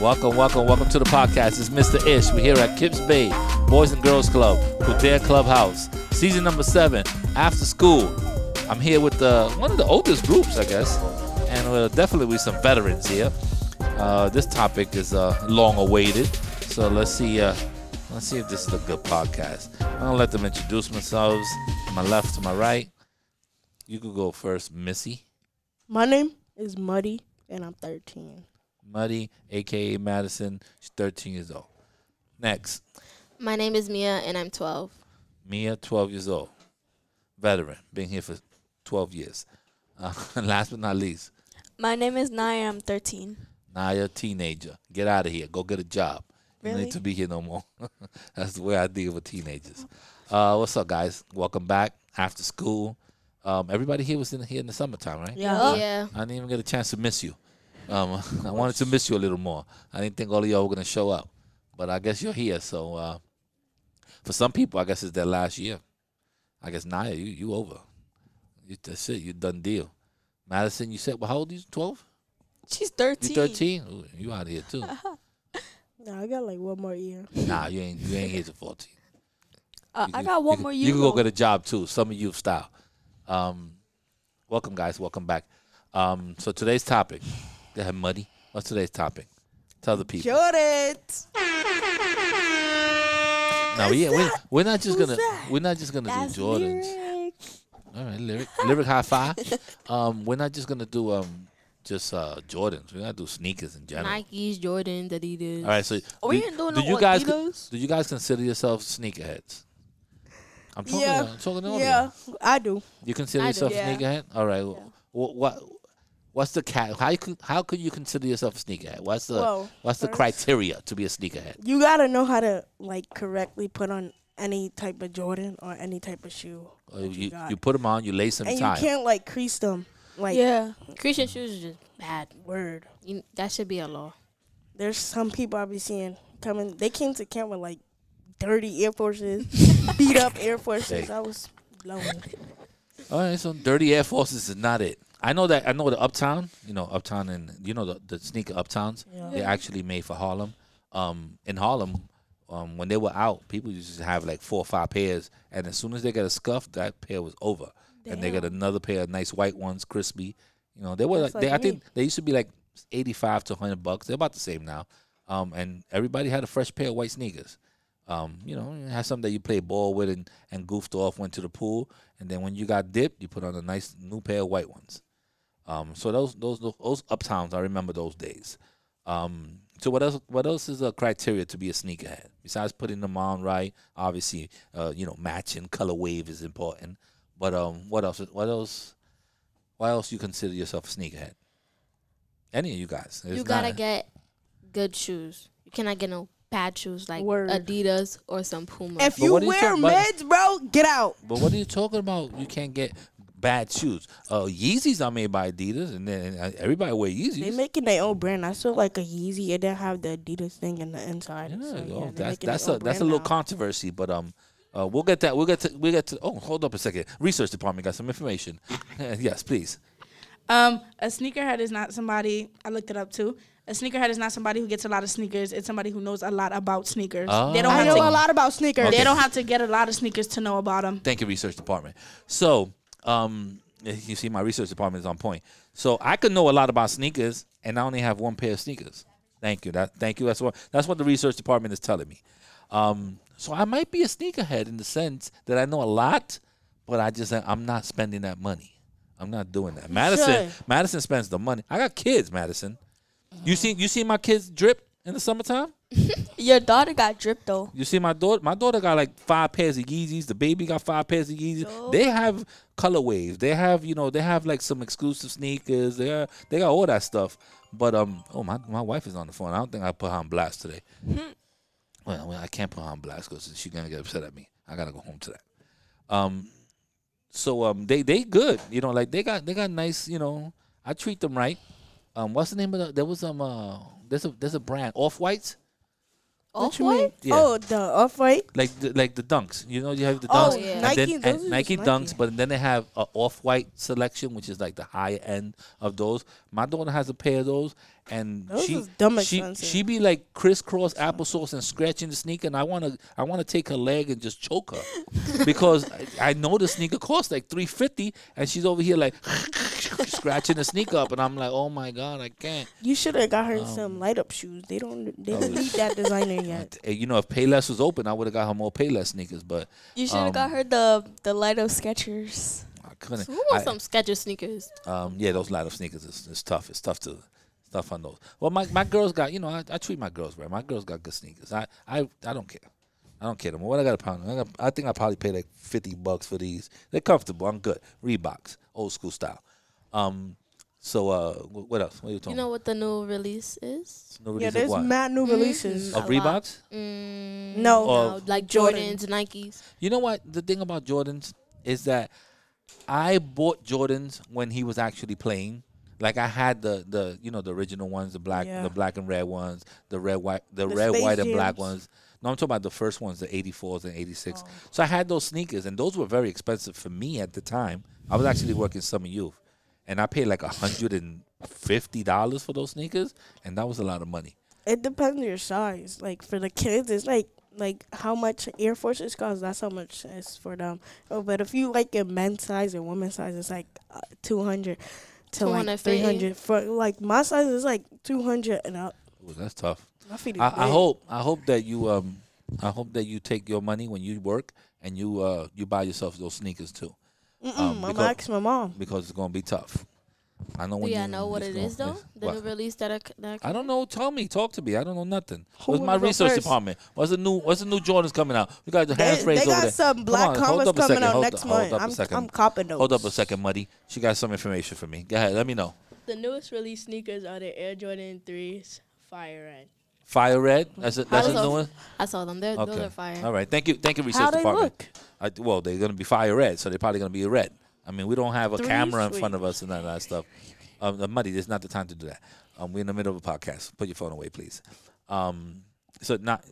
Welcome, welcome, welcome to the podcast. It's Mr. Ish. We're here at Kips Bay Boys and Girls Club, Kildare Clubhouse, season number seven, after school. I'm here with uh, one of the oldest groups, I guess, and uh, definitely with some veterans here. Uh, this topic is uh, long awaited, so let's see. Uh, let's see if this is a good podcast. I'm gonna let them introduce themselves. To my left, to my right. You could go first, Missy. My name is Muddy, and I'm 13. Muddy, aka Madison. She's 13 years old. Next, My name is Mia and I'm 12. Mia, 12 years old. Veteran, been here for 12 years. Uh, last but not least, My name is Naya. I'm 13. Naya, teenager. Get out of here. Go get a job. You don't Really? need to be here no more. That's the way I deal with teenagers. Uh, what's up, guys? Welcome back after school. Um, everybody here was in here in the summertime, right? Yeah. Yeah. I didn't even get a chance to miss you. Um, I wanted to miss you a little more. I didn't think all of y'all were gonna show up, but I guess you're here. So uh, for some people, I guess it's their last year. I guess Naya, you you over. You, that's it. You done deal. Madison, you said, well, how old are you? Twelve? She's thirteen. You 13. Ooh, you out of here too? Nah, I got like one more year. nah, you ain't you ain't here to fourteen. Uh, You- I got one you, more year. You can go though. get a job too. Some Summer youth style. Um, welcome guys. Welcome back. Um, so today's topic. Go ahead, Muddy. What's today's topic? Tell the people. Jordan. No, yeah, we're, we're not just Who's gonna that? we're not just gonna That's do Jordans. lyric. All right, lyric lyric high five. Um, we're not just gonna do um just uh Jordans. We're gonna do sneakers in general. Nikes, Jordans, Adidas. All right, so Oh, we do, ain't doing do no you guys Adidas? do you guys consider yourselves sneakerheads? I'm talking. Yeah. I'm talking to all of Yeah, you. I do. You consider I do. yourself a Yeah. sneakerhead? All right. What what's the cat? How you could how could you consider yourself a sneakerhead? What's the Well, what's the first- criteria to be a sneakerhead? You gotta know how to like correctly put on any type of Jordan or any type of shoe, Uh, that you you got. you put them on, you lace them and you can't like crease them. Like yeah. Christian shoes is just bad. word. You, that should be a law. There's some people I be seeing coming. They came to camp with like dirty Air Forces, beat up Air Forces. Hey. I was blown. All right, so dirty Air Forces is not it. I know that I know the Uptown, you know Uptown, and you know the, the sneaker Uptowns. Yeah. They're actually made for Harlem. Um, in Harlem, um, when they were out, people used to have like four or five pairs, and as soon as they got a scuff, that pair was over, and they got another pair of nice white ones, crispy. You know, they were like, That's they, I think they used to be like eighty-five to hundred bucks. They're about the same now. Um, and everybody had a fresh pair of white sneakers. Um, you know, you had something that you played ball with and, and goofed off, went to the pool, and then when you got dipped, you put on a nice new pair of white ones. Um, so those those those, those uptowns, I remember those days. Um, so what else? What else is a criteria to be a sneakerhead besides putting them on right? Obviously, uh, you know, matching colorway is important. But um, what else? What else? Why else you consider yourself a sneakerhead? Any of you guys? It's you gotta not- get good shoes. You cannot get no bad shoes like Word. Adidas or some Puma. If you you wear talking about? meds, bro, get out. But what are you talking about? You can't get bad shoes. Uh, Yeezys are made by Adidas, and then uh, everybody wear Yeezys. They Yeezys. making their own brand. I saw like a Yeezy. It didn't have the Adidas thing in the inside. Yeah, So, oh, yeah, they're that's that's a that's a little now. controversy, but um, uh, we'll get that. We'll get to we will get to. Oh, hold up a second. Research department got some information. yes, please. Um, a sneakerhead is not somebody I looked it up too. A sneakerhead is not somebody who gets a lot of sneakers. It's somebody who knows a lot about sneakers. They don't. I have know to. a lot about sneakers. Okay. They don't have to get a lot of sneakers to know about them. Thank you, research department. So, um, you see, my research department is on point. So I could know a lot about sneakers, and I only have one pair of sneakers. Thank you. That thank you. That's what that's what the research department is telling me. Um, so I might be a sneakerhead in the sense that I know a lot, but I just I'm not spending that money. I'm not doing that. Madison, should. Madison spends the money. I got kids, Madison. You see, you see my kids drip in the summertime. Your daughter got dripped though. You see, my daughter, my daughter got like five pairs of Yeezys. The baby got five pairs of Yeezys. Dope. They have colorways. They have, you know, they have like some exclusive sneakers. They are, they got all that stuff. But um, oh my, my wife is on the phone. I don't think I put her on blast today. well, well, I can't put her on blast because she's gonna get upset at me. I gotta go home to that. Um, so um, they they good. You know, like they got they got nice. You know, I treat them right. Um, what's the name of the? There was um uh there's a there's a brand off whites. What you mean? Off-White? Yeah. Oh, the off white. like the, like the dunks. You know, you have the Oh, dunks. yeah. and Nike. then, those and are Nike just dunks, but then they have a off white selection, which is like the higher end of those. My daughter has a pair of those, and Those she dumb she expensive. she be like crisscross applesauce and scratching the sneaker, and I wanna I wanna take her leg and just choke her because I, I know the sneaker costs like three fifty, and she's over here like scratching the sneaker up, and I'm like, oh my god, I can't. You should have got her Um, some light up shoes. They don't. They don't need that designer yet. You know, if Payless was open, I would have got her more Payless sneakers, but You should have got Um, her the the light up Skechers. I couldn't. So who wants I- some Skechers sneakers? Um, yeah, those light up sneakers is, is tough. It's tough to it's tough on those. Well, my, my girls got you know I, I treat my girls right. My girls got good sneakers. I I, I don't care. I don't care them. What I got a pound? I, got, I think I probably paid like fifty bucks for these. They're comfortable. I'm good. Reeboks, old school style. Um, so uh, what else? What are you talking? You talking? know what the new release is? No Yeah, release of there's what? mad new Mhm. releases. of a lot. Reeboks. Mm, No. Or- like Jordan. Jordans, Nikes. You know what? The thing about Jordans is that I bought Jordans when he was actually playing. Like I had the the you know the original ones, the black Yeah. the black and red ones, the red white the, The red Space white and black ones. No, I'm talking about the first ones, the 84s and 86. Oh. So I had those sneakers, and those were very expensive for me at the time. I was actually working summer youth, and I paid like a hundred and fifty dollars for those sneakers, and that was a lot of money. It depends on your size. Like for the kids, it's like like how much Air Forces cost. That's how much it's for them. Oh, but if you like a men's size and women's size, it's like uh, two hundred to like 250. three hundred. For like my size is like two hundred and up. Ooh, that's tough. My feet is I, I hope I hope that you um I hope that you take your money when you work and you uh you buy yourself those sneakers too Mm-mm, um, I'm because- asking my mom. because it's gonna be tough. I know Do when you you know what it's it gonna- is though? The new release that I, c- that I I don't know. Tell me. Talk to me. I don't know nothing. Who What's my research first? department? What's the new What's the new Jordans coming out? We got the They, handsprays they over got there. some black on, hold up a coming second, out hold next hold month. up a I'm second. I'm copping those. Hold up a second, Muddy. She got some information for me. Go ahead. Let me know. The newest release sneakers are the Air Jordan 3s Fire Red. Fire red. That's a, that's a How's new one. I saw them. They're, Those are fire. All right. Thank you. Thank you, research How they look? I, well, they're gonna be fire red, so they're probably gonna be red. I mean, we don't have a Three camera in front of us and of that stuff. Um, the muddy, there's not the time to do that. Um, we're in the middle of a podcast. Put your phone away, please. Um, so not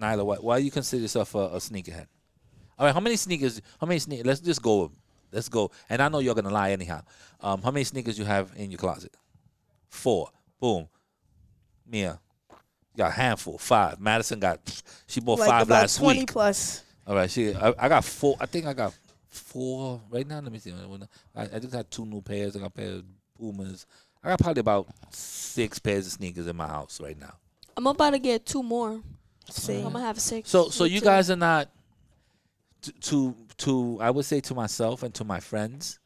Nyla, why, why you consider yourself a, a sneakerhead? All right, how many sneakers? How many sneakers? Let's just go. Let's go. And I know you're gonna lie anyhow. Um, how many sneakers you have in your closet? Four. Boom. Mia, you got a handful. Five. Madison got. She bought like five last twenty week. plus. All right, she. I, I got four. I think I got four right now. Let me see. I, I just got two new pairs. I got a pair of Pumas. I got probably about six pairs of sneakers in my house right now. I'm about to get two more. See, I'm gonna have six. So, so you too. guys are not to, to to I would say to myself and to my friends,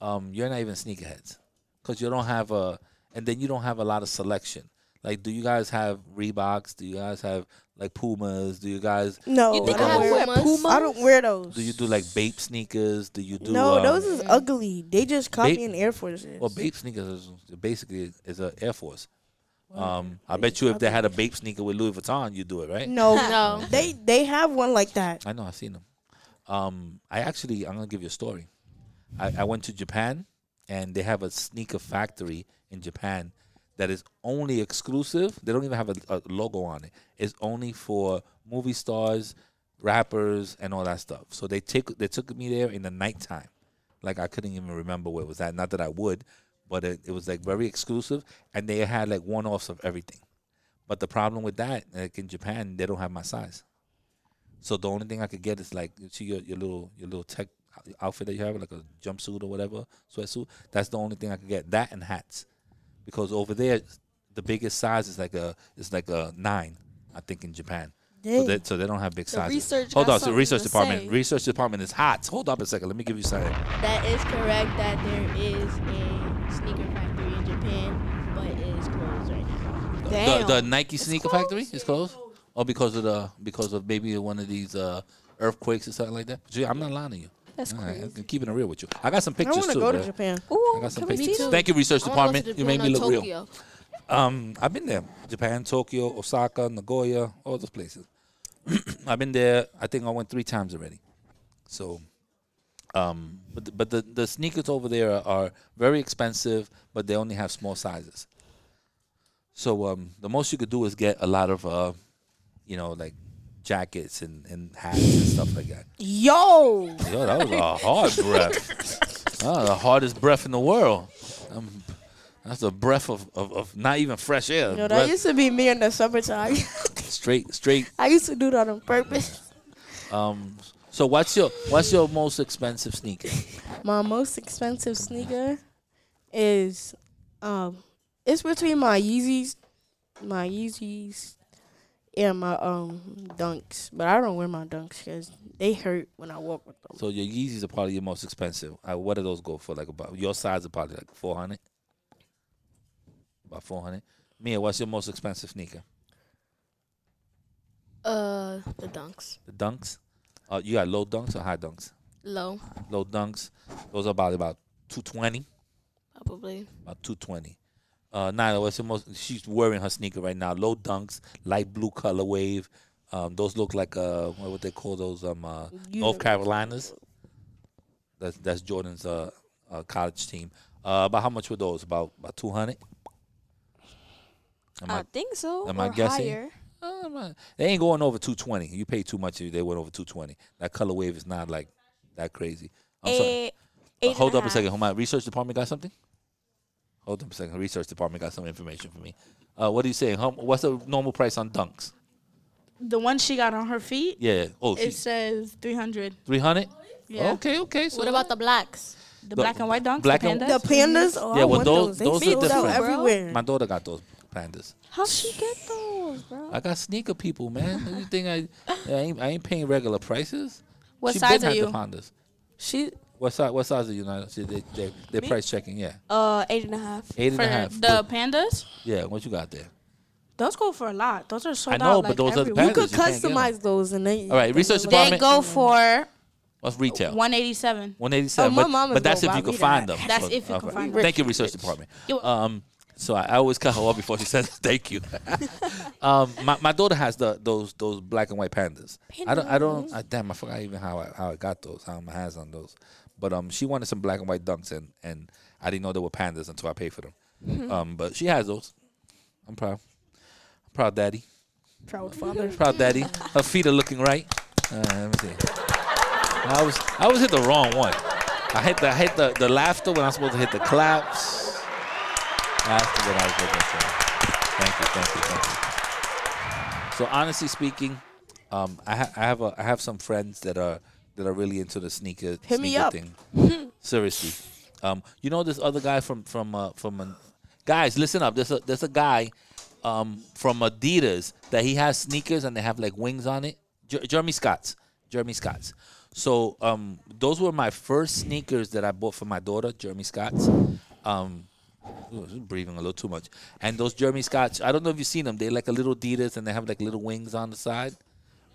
um, you're not even sneakerheads because you don't have a, and then you don't have a lot of selection. Like, do you guys have Reeboks? Do you guys have like Pumas? Do you guys no, You think I I don't wear. Pumas? Pumas? I don't wear those. do you do like Bape sneakers? Do you do no, um, those is Mm. ugly. They just copying Air Force. Well, Bape sneakers is basically is a Air Force. Um, I bet you if they had a Bape sneaker with Louis Vuitton, you'd do it, right? No, No. they they have one like that. I know, I've seen them. Um, I actually, I'm gonna give you a story. I, I went to Japan, and they have a sneaker factory in Japan that is only exclusive. They don't even have a, a logo on it. It's only for movie stars, rappers, and all that stuff. So they take they took me there in the nighttime. Like I couldn't even remember where it was at. Not that I would, but it, it was like very exclusive, and they had like one offs of everything. But the problem with that, like in Japan, they don't have my size. So the only thing I could get is like you see your, your little your little tech outfit that you have, like a jumpsuit or whatever, sweatsuit. That's the only thing I could get. That and hats, because over there the biggest size is like a is like a nine, I think in Japan. So they, so they don't have big The sizes. research Hold on, so research department. say. Research department is hot. Hold up a second. Let me give you something. That is correct that there is a sneaker factory in Japan, but it is closed right now. The, Damn. the Nike sneaker factory is closed. Oh, because of the because of maybe one of these uh, earthquakes or something like that. Gee, I'm not lying to you. That's All right, crazy. I'm keeping it real with you. I got some pictures I pictures want to too. go bro. to Japan. Ooh, I got some can we pictures. see? too. Thank you, research I wanna go to department. You made me or look real. Tokyo. Um, I've been there. Japan, Tokyo, Osaka, Nagoya, all those places. I've been there. I think I went three times already. So, um, but the, but the the sneakers over there are, are very expensive, but they only have small sizes. So um, the most you could do is get a lot of uh, you know, like jackets and, and hats and stuff like that. Yo, Yo, that was a hard breath. Oh, the hardest breath in the world. Um, That's a breath of, of, of not even fresh air. Yo, that breath- used to be me in the summertime. straight straight. I used to do that on purpose. Um. So what's your what's your most expensive sneaker? My most expensive sneaker is um it's between my Yeezys, my Yeezys and my um Dunks. But I don't wear my Dunks because they hurt when I walk with them. So your Yeezys are probably your most expensive. Uh, what do those go for? Like about your size are probably like four hundred. About four hundred. Mia, what's your most expensive sneaker? Uh, the dunks. The Dunks. Uh, you got low Dunks or high Dunks? Low, Low Dunks. Those are about about two twenty. probably. About two twenty. Uh, Nyla, what's your most? She's wearing her sneaker right now. Low Dunks, light blue colorway. Um, those look like uh, what would they call those? Um, uh, North Carolinas. That's that's Jordan's uh, uh college team. Uh, about how much were those? About about two hundred. I I, think so. am I guessing? higher. uh, they ain't going over two twenty. You pay too much if they went over two twenty. That colorway is not like that crazy. I'm sorry. Eh, Uh, hold up a half. second. Hold my research department got something. Hold up a second. Research department got some information for me. Uh, what are you saying? How, what's the normal price on dunks? The one she got on her feet, Yeah. Oh, it says 300. three hundred. Yeah. Okay. Okay. So What about the blacks? The, The black and white dunks, black the and- pandas. The pandas, oh, Yeah, well, those- those. They those are different. everywhere. my daughter got those pandas. How'd she get those, bro? I got sneaker people, man. you think I, I ain't, I ain't paying regular prices? What she size are you? The Pandas. She What size? What size are you? Now? See, They, they, they Me? price checking. Yeah, uh eight and a half. eight and a half. the What- pandas, yeah, what you got there? those go for a lot. Those are sold I know, out. but like, those are the everywhere. You could you can't get 'em. customize those and then. All right, research then- department. They go for What's retail? 187. One eighty seven. Oh, my but, mama's but that's if gonna you buy could me find that. them. That's So- if you could okay. find them. Thank you, research department. You- Um, so I, I always cut her off before she says thank you. um, my, my daughter has the those those black and white pandas. I don't I don't I, damn I forgot even how I how I got those how my hands on those. But um, she wanted some black and white dunks and and I didn't know they were pandas until I paid for them. um, but she has those. I'm proud. I'm proud, daddy. Proud father. Proud daddy. Her feet are looking right. Uh, let me see. I was I was hit the wrong one. I hit the I hit the, the laughter when I was supposed to hit the claps. That's what I was looking for. Thank you, thank you, thank you. So honestly speaking, um, I, ha- I have a I have some friends that are that are really into the sneaker Hit me sneaker up. thing. Seriously, um, you know this other guy from from uh, from uh, guys. Listen up. There's a there's a guy um, from Adidas that he has sneakers and they have like wings on it. Jer- Jeremy Scott's. Jeremy Scott's. So um, those were my first sneakers that I bought for my daughter, Jeremy Scott's. Um, ooh, breathing a little too much. And those Jeremy Scotts, I don't know if you've seen them. They're like a little Adidas and they have like little wings on the side.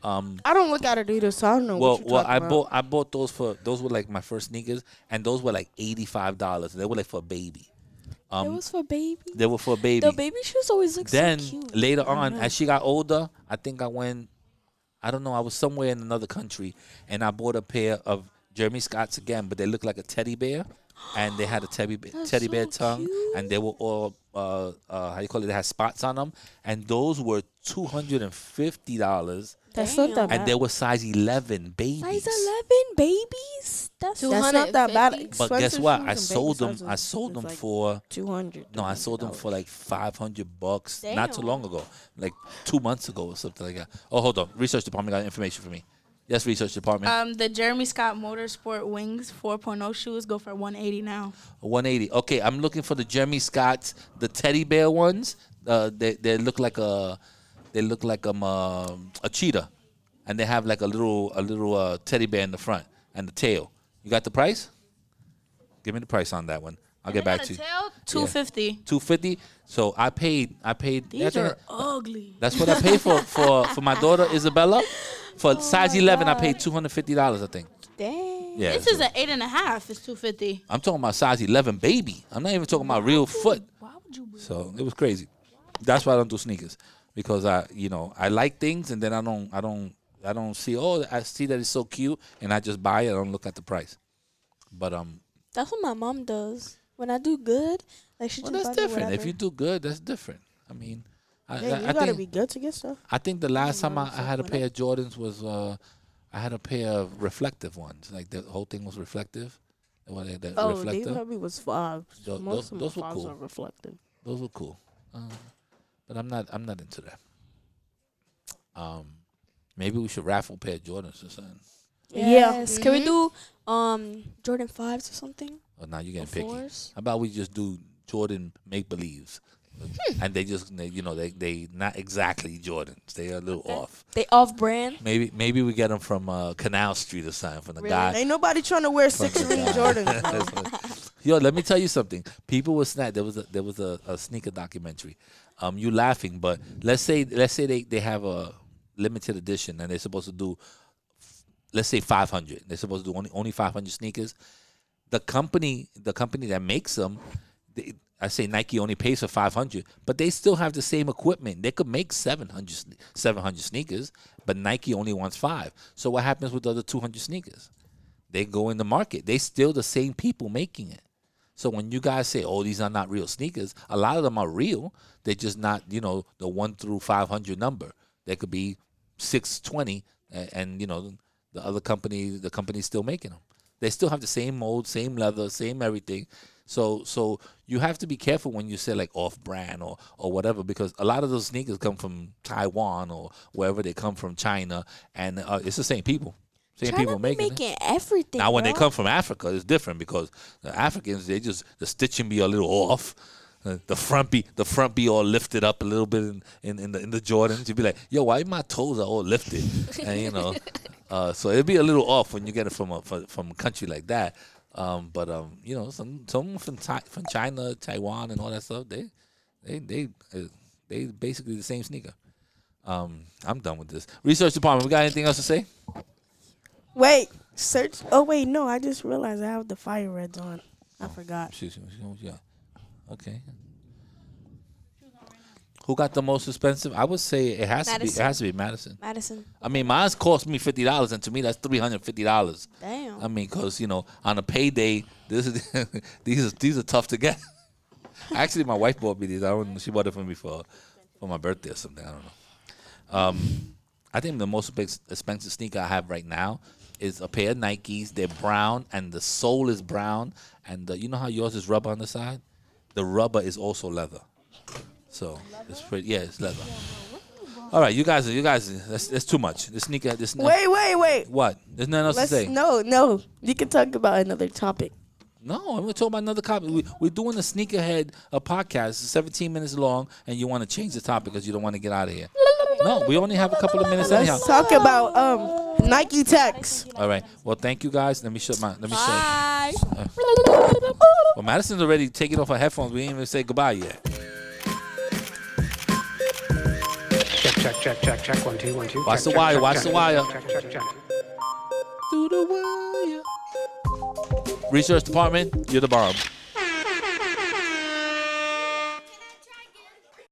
Um, I don't look at Adidas, so I don't know well, what you're well, talking I about. bought I bought those for those were like my first sneakers, and those were like eighty five dollars. They were like for a baby. it Um, was for baby. they were for a baby. The baby shoes always look then so cute. Then later on, as she got older, I think I went. I don't know. I was somewhere in another country, and I bought a pair of Jeremy Scotts again, but they looked like a teddy bear, and they had a teddy bear, teddy so bear tongue, and they were all uh, uh, how you call it? They had spots on them, and those were two hundred and fifty dollars, That's not that bad. and they were size eleven babies. Size eleven babies. That's Two- That's not that bad. 250? But guess Expensive what? shoes I and sold baby them. I sizes sold is them like for two hundred. no, I sold them for like five hundred bucks not too Damn. long ago, like two months ago or something like that. Oh, hold on, research department got information for me. Yes, research department, Um, the Jeremy Scott Motorsport Wings 4.0 shoes go for 180 now. one eighty. Okay, I'm looking for the Jeremy Scotts, the teddy bear ones. Uh, they they look like a they look like um, uh, a cheetah, and they have like a little a little uh, teddy bear in the front and the tail. You got the price? Give me the price on that one. I'll get back to you. 250. Two fifty. So I paid. I paid. These are ugly. That's what I paid for for for my daughter Isabella. For size eleven, I paid two hundred fifty dollars. I think. Dang. Yeah. This is an eight and a half. It's 250. I'm talking about size eleven baby. I'm not even talking about real foot. Why would you? So it was crazy. That's why I don't do sneakers because I, you know, I like things and then I don't, I don't, I don't see. Oh, I see that it's so cute and I just buy it. I don't look at the price. But um, That's what my mom does. When I do good, like she well, just that's different. If you do good, that's different. I mean, I, Yeah, I, you I gotta think be good to get stuff. I think the last time I, I had a pair of Jordans was uh, I had a pair of reflective ones. Like the whole thing was reflective. What, that, that Oh, they reflector? probably was fogs. Tho- Most those- of those were cool. reflective. Those were cool. Uh, but I'm not. I'm not into that. Um, maybe we should raffle pair of Jordans or something. Yeah. Yes. Can we Mhm. do um Jordan fives or something? Or now you're getting picky. fours? How about we just do Jordan make believes, and they just they, you know they they not exactly Jordans. They are a little Okay. off. They off brand. Maybe maybe we get them from uh, Canal Street or something from the Really? guy. Ain't nobody trying to wear from six the ring guy. Jordans. Yo, let me tell you something. People will snap. There was a there was a, a sneaker documentary. Um, you laughing, but let's say let's say they, they have a limited edition and they're supposed to do let's say 500 they're supposed to do only only 500 sneakers. The company the company that makes them they, i say nike only pays for 500 but they still have the same equipment. They could make 700 700 sneakers but nike only wants five. So what happens with the other 200 sneakers? They go in the market. They still the same people making it so when you guys say, "Oh, these are not real sneakers," a lot of them are real. They're just not, you know, the one through five hundred number. They could be six twenty, and, and you know, the other company, the company's still making them. They still have the same mold, same leather, same everything. So, so you have to be careful when you say like off brand or or whatever, because a lot of those sneakers come from Taiwan or wherever they come from, China, and uh, it's the same people, same China people making it. making everything. Now, when they come from Africa, it's different because the Africans they just the stitching be a little off. Uh, the front be the front be all lifted up a little bit in, in, in the in the Jordans. You'd be like, yo, why my toes are all lifted? and you know, uh, so it'd be a little off when you get it from a from, from a country like that. Um, but um, you know, some some from from China, Taiwan, and all that stuff. They they they uh, they basically the same sneaker. Um, I'm done with this research department. We got anything else to say? Wait, search. Oh wait, no. I just realized I have the fire reds on. I forgot. Excuse me. excuse me, Yeah. Okay. Who got the most expensive? I would say it has to be. It Madison. has to be Madison. Madison. I mean, mine's cost me fifty dollars, and to me, that's three hundred fifty dollars. Damn. I mean, because you know, on a payday, this is these are these are tough to get. Actually, my wife bought me these. I don't. know. She bought it for me for for my birthday or something. I don't know. Um, I think the most ex- expensive sneaker I have right now is a pair of Nikes. They're brown, and the sole is brown, and the, you know how yours is rubber on the side. The rubber is also leather. So it's pretty. Yeah, it's leather. All right, you guys, you guys, that's, that's too much. This sneaker, this. Wait, wait, wait. What? There's nothing else Let's to say. no, no. You can talk about another topic. No, I'm gonna talk about another topic. We, we're doing a sneakerhead a podcast, 17 minutes long, and you want to change the topic because you don't want to get out of here. No, we only have a couple of minutes anyhow. Let's talk about um Nike Techs. All right. Well, thank you guys. Let me shut my. Let me say. Bye. Uh, well, Madison's already taking off her headphones. We didn't even say goodbye yet. Check, check, check, check, check. One, two, one, two. Watch Check, the wire, check, watch check. the wire. Check, check, check. Through the wire. Research department, you're the bomb.